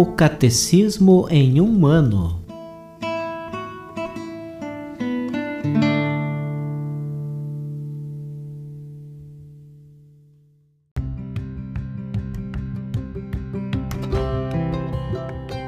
O Catecismo em um ano.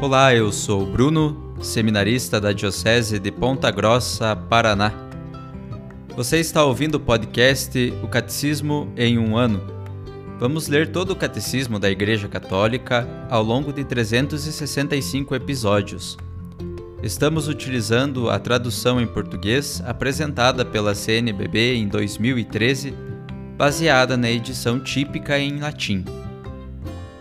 Olá, eu sou Bruno, seminarista da Diocese de Ponta Grossa, Paraná. Você está ouvindo o podcast O Catecismo em um ano. Vamos ler todo o Catecismo da Igreja Católica ao longo de 365 episódios. Estamos utilizando a tradução em português apresentada pela CNBB em 2013, baseada na edição típica em latim.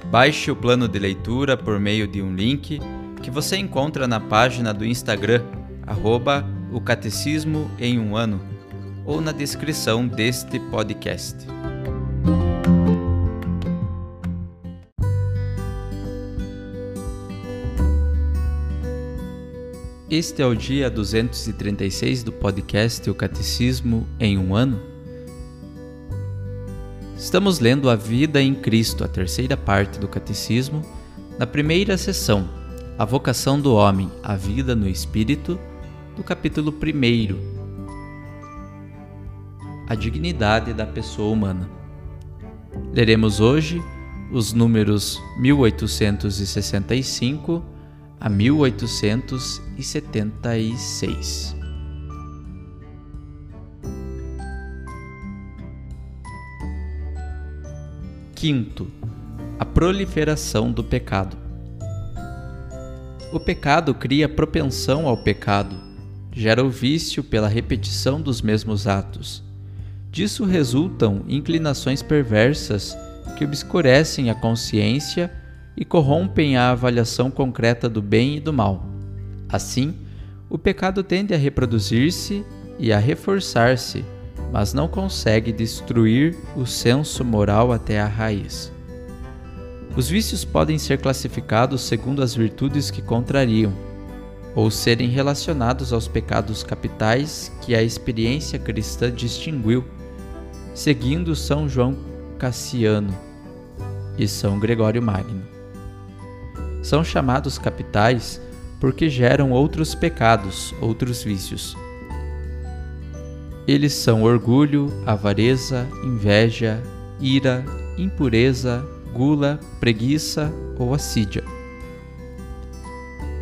Baixe o plano de leitura por meio de um link que você encontra na página do Instagram, arroba o Catecismo em um ano, ou na descrição deste podcast. Este é o dia 236 do podcast O Catecismo em um ano Estamos lendo A Vida em Cristo, a terceira parte do Catecismo, na primeira sessão, A Vocação do Homem, a Vida no Espírito, do capítulo 1. A Dignidade da Pessoa Humana. Leremos hoje os números 1865 a 1876. Quinto, a proliferação do pecado. O pecado cria propensão ao pecado, gera o vício pela repetição dos mesmos atos. Disso resultam inclinações perversas que obscurecem a consciência e corrompem a avaliação concreta do bem e do mal. Assim, o pecado tende a reproduzir-se e a reforçar-se mas não consegue destruir o senso moral até a raiz. Os vícios podem ser classificados segundo as virtudes que contrariam, ou serem relacionados aos pecados capitais que a experiência cristã distinguiu, seguindo São João Cassiano e São Gregório Magno. São chamados capitais porque geram outros pecados, outros vícios eles são orgulho, avareza, inveja, ira, impureza, gula, preguiça ou assídia.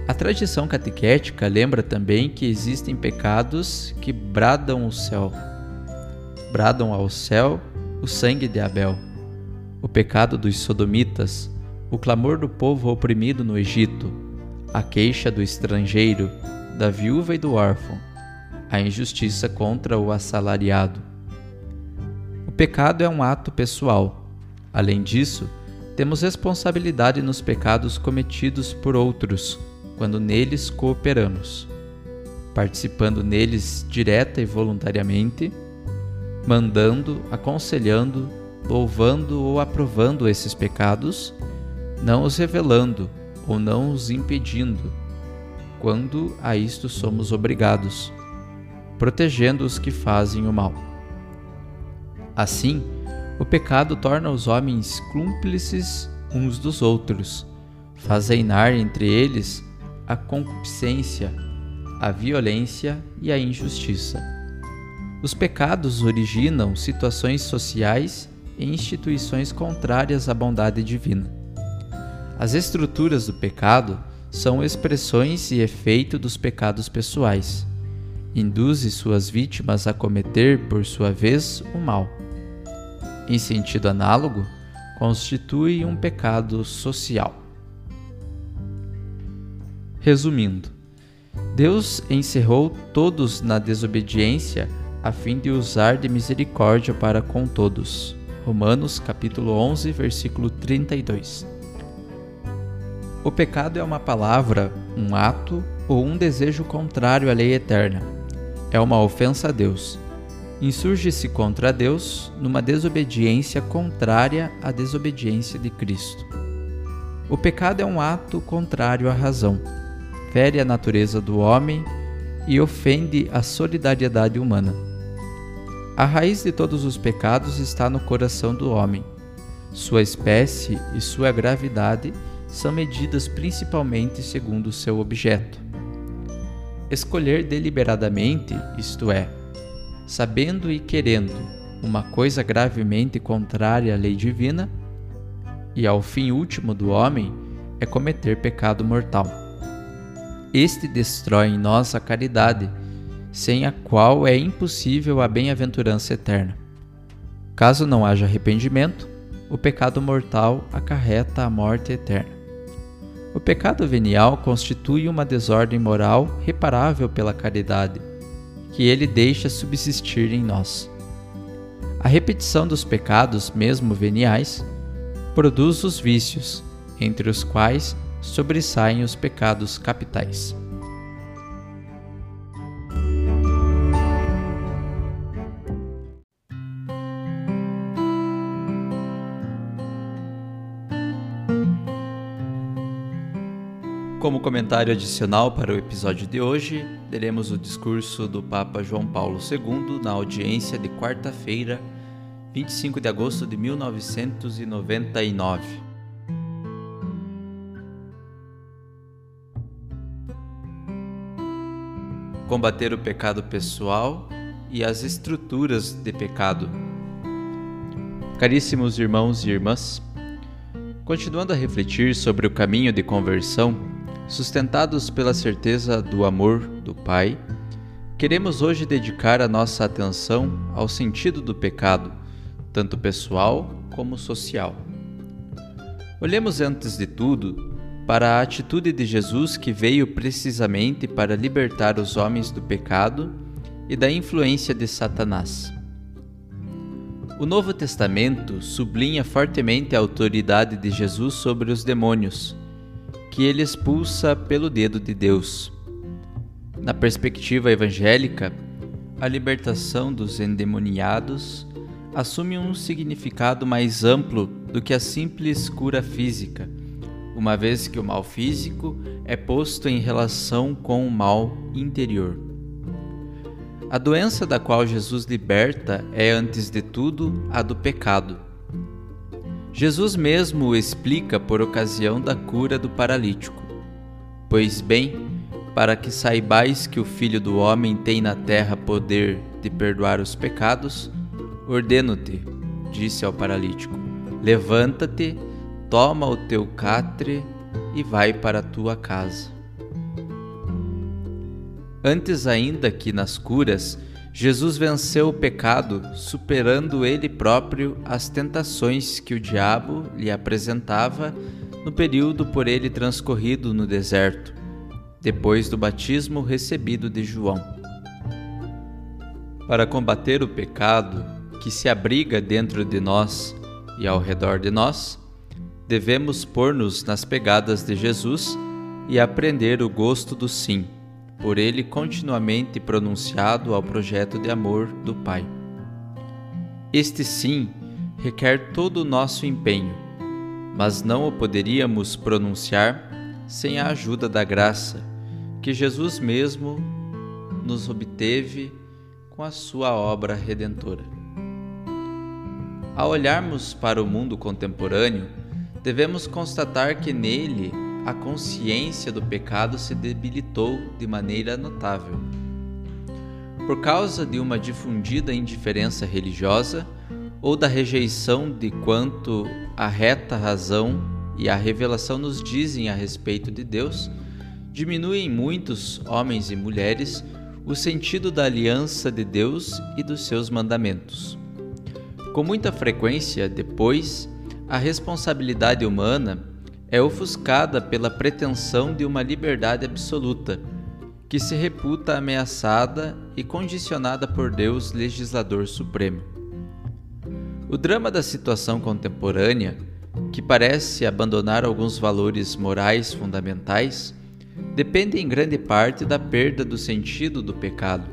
A tradição catequética lembra também que existem pecados que bradam o céu. Bradam ao céu o sangue de Abel, o pecado dos sodomitas, o clamor do povo oprimido no Egito, a queixa do estrangeiro, da viúva e do órfão, a injustiça contra o assalariado. O pecado é um ato pessoal. Além disso, temos responsabilidade nos pecados cometidos por outros, quando neles cooperamos, participando neles direta e voluntariamente, mandando, aconselhando, louvando ou aprovando esses pecados, não os revelando ou não os impedindo, quando a isto somos obrigados protegendo os que fazem o mal. Assim, o pecado torna os homens cúmplices uns dos outros, faz reinar entre eles a concupiscência, a violência e a injustiça. Os pecados originam situações sociais e instituições contrárias à bondade divina. As estruturas do pecado são expressões e efeito dos pecados pessoais induze suas vítimas a cometer, por sua vez, o mal. Em sentido análogo, constitui um pecado social. Resumindo, Deus encerrou todos na desobediência a fim de usar de misericórdia para com todos. Romanos capítulo 11, versículo 32. O pecado é uma palavra, um ato ou um desejo contrário à lei eterna é uma ofensa a Deus. Insurge-se contra Deus numa desobediência contrária à desobediência de Cristo. O pecado é um ato contrário à razão, fere a natureza do homem e ofende a solidariedade humana. A raiz de todos os pecados está no coração do homem. Sua espécie e sua gravidade são medidas principalmente segundo o seu objeto. Escolher deliberadamente, isto é, sabendo e querendo uma coisa gravemente contrária à lei divina, e ao fim último do homem é cometer pecado mortal. Este destrói em nós a caridade, sem a qual é impossível a bem-aventurança eterna. Caso não haja arrependimento, o pecado mortal acarreta a morte eterna. O pecado venial constitui uma desordem moral reparável pela caridade, que ele deixa subsistir em nós. A repetição dos pecados, mesmo veniais, produz os vícios, entre os quais sobressaem os pecados capitais. Comentário adicional para o episódio de hoje, teremos o discurso do Papa João Paulo II na audiência de quarta-feira, 25 de agosto de 1999. Combater o pecado pessoal e as estruturas de pecado. Caríssimos irmãos e irmãs, continuando a refletir sobre o caminho de conversão, Sustentados pela certeza do amor do Pai, queremos hoje dedicar a nossa atenção ao sentido do pecado, tanto pessoal como social. Olhemos antes de tudo para a atitude de Jesus que veio precisamente para libertar os homens do pecado e da influência de Satanás. O Novo Testamento sublinha fortemente a autoridade de Jesus sobre os demônios que ele expulsa pelo dedo de Deus. Na perspectiva evangélica, a libertação dos endemoniados assume um significado mais amplo do que a simples cura física, uma vez que o mal físico é posto em relação com o mal interior. A doença da qual Jesus liberta é, antes de tudo, a do pecado Jesus mesmo o explica por ocasião da cura do paralítico. Pois bem, para que saibais que o Filho do Homem tem na terra poder de perdoar os pecados, ordeno-te, disse ao paralítico: levanta-te, toma o teu catre e vai para a tua casa. Antes ainda que nas curas, Jesus venceu o pecado, superando ele próprio as tentações que o diabo lhe apresentava no período por ele transcorrido no deserto, depois do batismo recebido de João. Para combater o pecado que se abriga dentro de nós e ao redor de nós, devemos pôr-nos nas pegadas de Jesus e aprender o gosto do sim por ele continuamente pronunciado ao projeto de amor do Pai. Este sim requer todo o nosso empenho, mas não o poderíamos pronunciar sem a ajuda da graça que Jesus mesmo nos obteve com a sua obra redentora. Ao olharmos para o mundo contemporâneo, devemos constatar que nele a consciência do pecado se debilitou de maneira notável. Por causa de uma difundida indiferença religiosa ou da rejeição de quanto a reta razão e a revelação nos dizem a respeito de Deus, diminuem muitos homens e mulheres o sentido da aliança de Deus e dos seus mandamentos. Com muita frequência, depois, a responsabilidade humana é ofuscada pela pretensão de uma liberdade absoluta, que se reputa ameaçada e condicionada por Deus, legislador supremo. O drama da situação contemporânea, que parece abandonar alguns valores morais fundamentais, depende em grande parte da perda do sentido do pecado.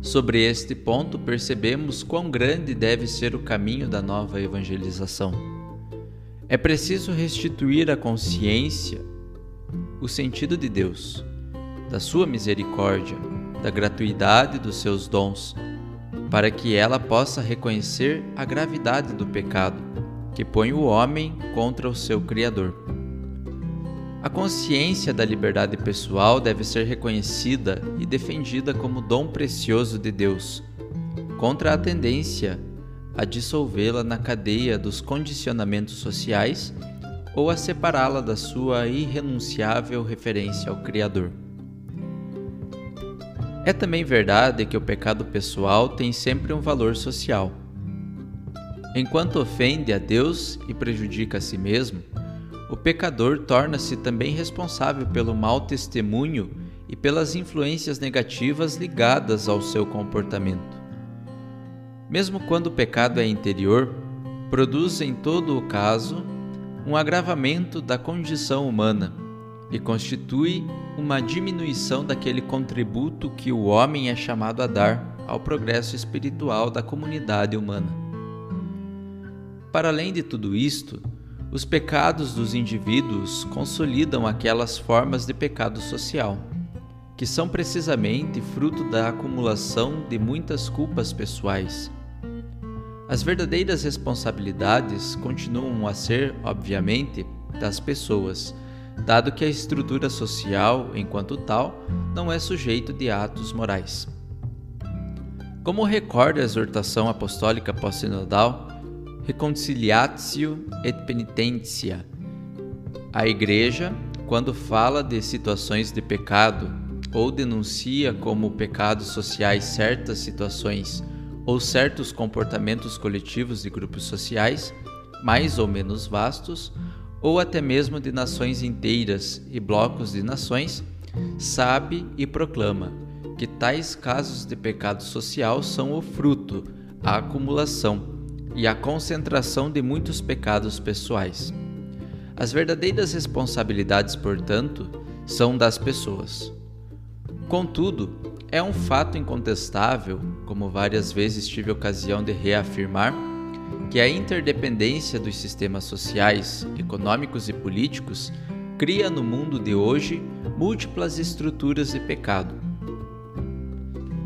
Sobre este ponto, percebemos quão grande deve ser o caminho da nova evangelização. É preciso restituir à consciência o sentido de Deus, da sua misericórdia, da gratuidade dos seus dons, para que ela possa reconhecer a gravidade do pecado que põe o homem contra o seu Criador. A consciência da liberdade pessoal deve ser reconhecida e defendida como dom precioso de Deus, contra a tendência a dissolvê-la na cadeia dos condicionamentos sociais ou a separá-la da sua irrenunciável referência ao Criador. É também verdade que o pecado pessoal tem sempre um valor social. Enquanto ofende a Deus e prejudica a si mesmo, o pecador torna-se também responsável pelo mau testemunho e pelas influências negativas ligadas ao seu comportamento. Mesmo quando o pecado é interior, produz em todo o caso um agravamento da condição humana e constitui uma diminuição daquele contributo que o homem é chamado a dar ao progresso espiritual da comunidade humana. Para além de tudo isto, os pecados dos indivíduos consolidam aquelas formas de pecado social, que são precisamente fruto da acumulação de muitas culpas pessoais. As verdadeiras responsabilidades continuam a ser, obviamente, das pessoas dado que a estrutura social, enquanto tal, não é sujeito de atos morais. Como recorda a exortação apostólica pós-sinodal, Reconciliatio et penitentia, a Igreja, quando fala de situações de pecado ou denuncia como pecados sociais certas situações ou certos comportamentos coletivos de grupos sociais, mais ou menos vastos, ou até mesmo de nações inteiras e blocos de nações, sabe e proclama que tais casos de pecado social são o fruto, a acumulação e a concentração de muitos pecados pessoais. As verdadeiras responsabilidades, portanto, são das pessoas. Contudo, é um fato incontestável, como várias vezes tive ocasião de reafirmar, que a interdependência dos sistemas sociais, econômicos e políticos cria no mundo de hoje múltiplas estruturas de pecado.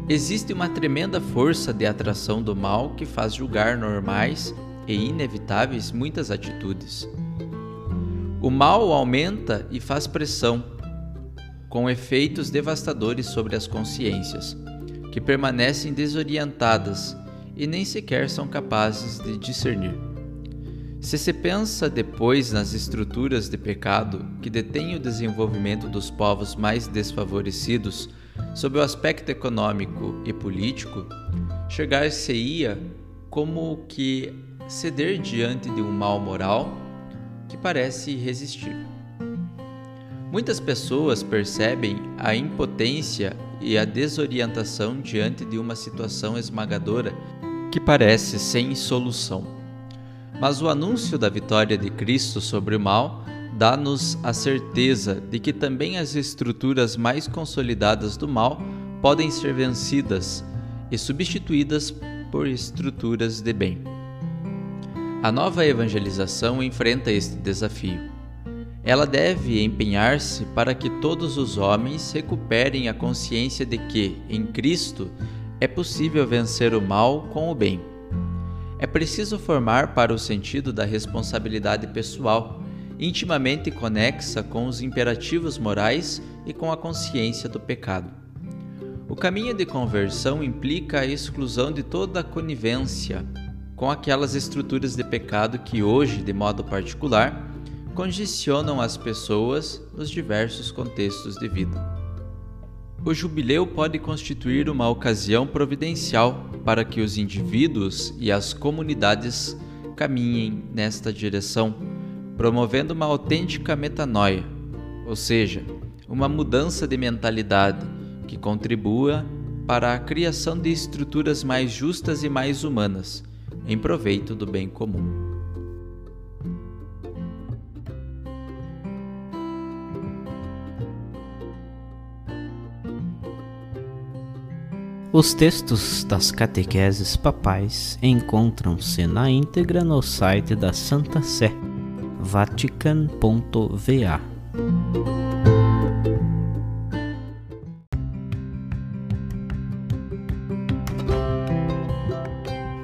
Existe uma tremenda força de atração do mal que faz julgar normais e inevitáveis muitas atitudes. O mal aumenta e faz pressão, com efeitos devastadores sobre as consciências, que permanecem desorientadas e nem sequer são capazes de discernir. Se se pensa depois nas estruturas de pecado que detêm o desenvolvimento dos povos mais desfavorecidos sob o aspecto econômico e político, chegar-se-ia como que ceder diante de um mal moral que parece irresistível. Muitas pessoas percebem a impotência e a desorientação diante de uma situação esmagadora que parece sem solução. Mas o anúncio da vitória de Cristo sobre o mal dá-nos a certeza de que também as estruturas mais consolidadas do mal podem ser vencidas e substituídas por estruturas de bem. A nova evangelização enfrenta este desafio. Ela deve empenhar-se para que todos os homens recuperem a consciência de que, em Cristo, é possível vencer o mal com o bem. É preciso formar para o sentido da responsabilidade pessoal, intimamente conexa com os imperativos morais e com a consciência do pecado. O caminho de conversão implica a exclusão de toda conivência com aquelas estruturas de pecado que hoje, de modo particular, condicionam as pessoas nos diversos contextos de vida. O jubileu pode constituir uma ocasião providencial para que os indivíduos e as comunidades caminhem nesta direção, promovendo uma autêntica metanoia, ou seja, uma mudança de mentalidade que contribua para a criação de estruturas mais justas e mais humanas, em proveito do bem comum. Os textos das catequeses papais encontram-se na íntegra no site da Santa Sé, vatican.va.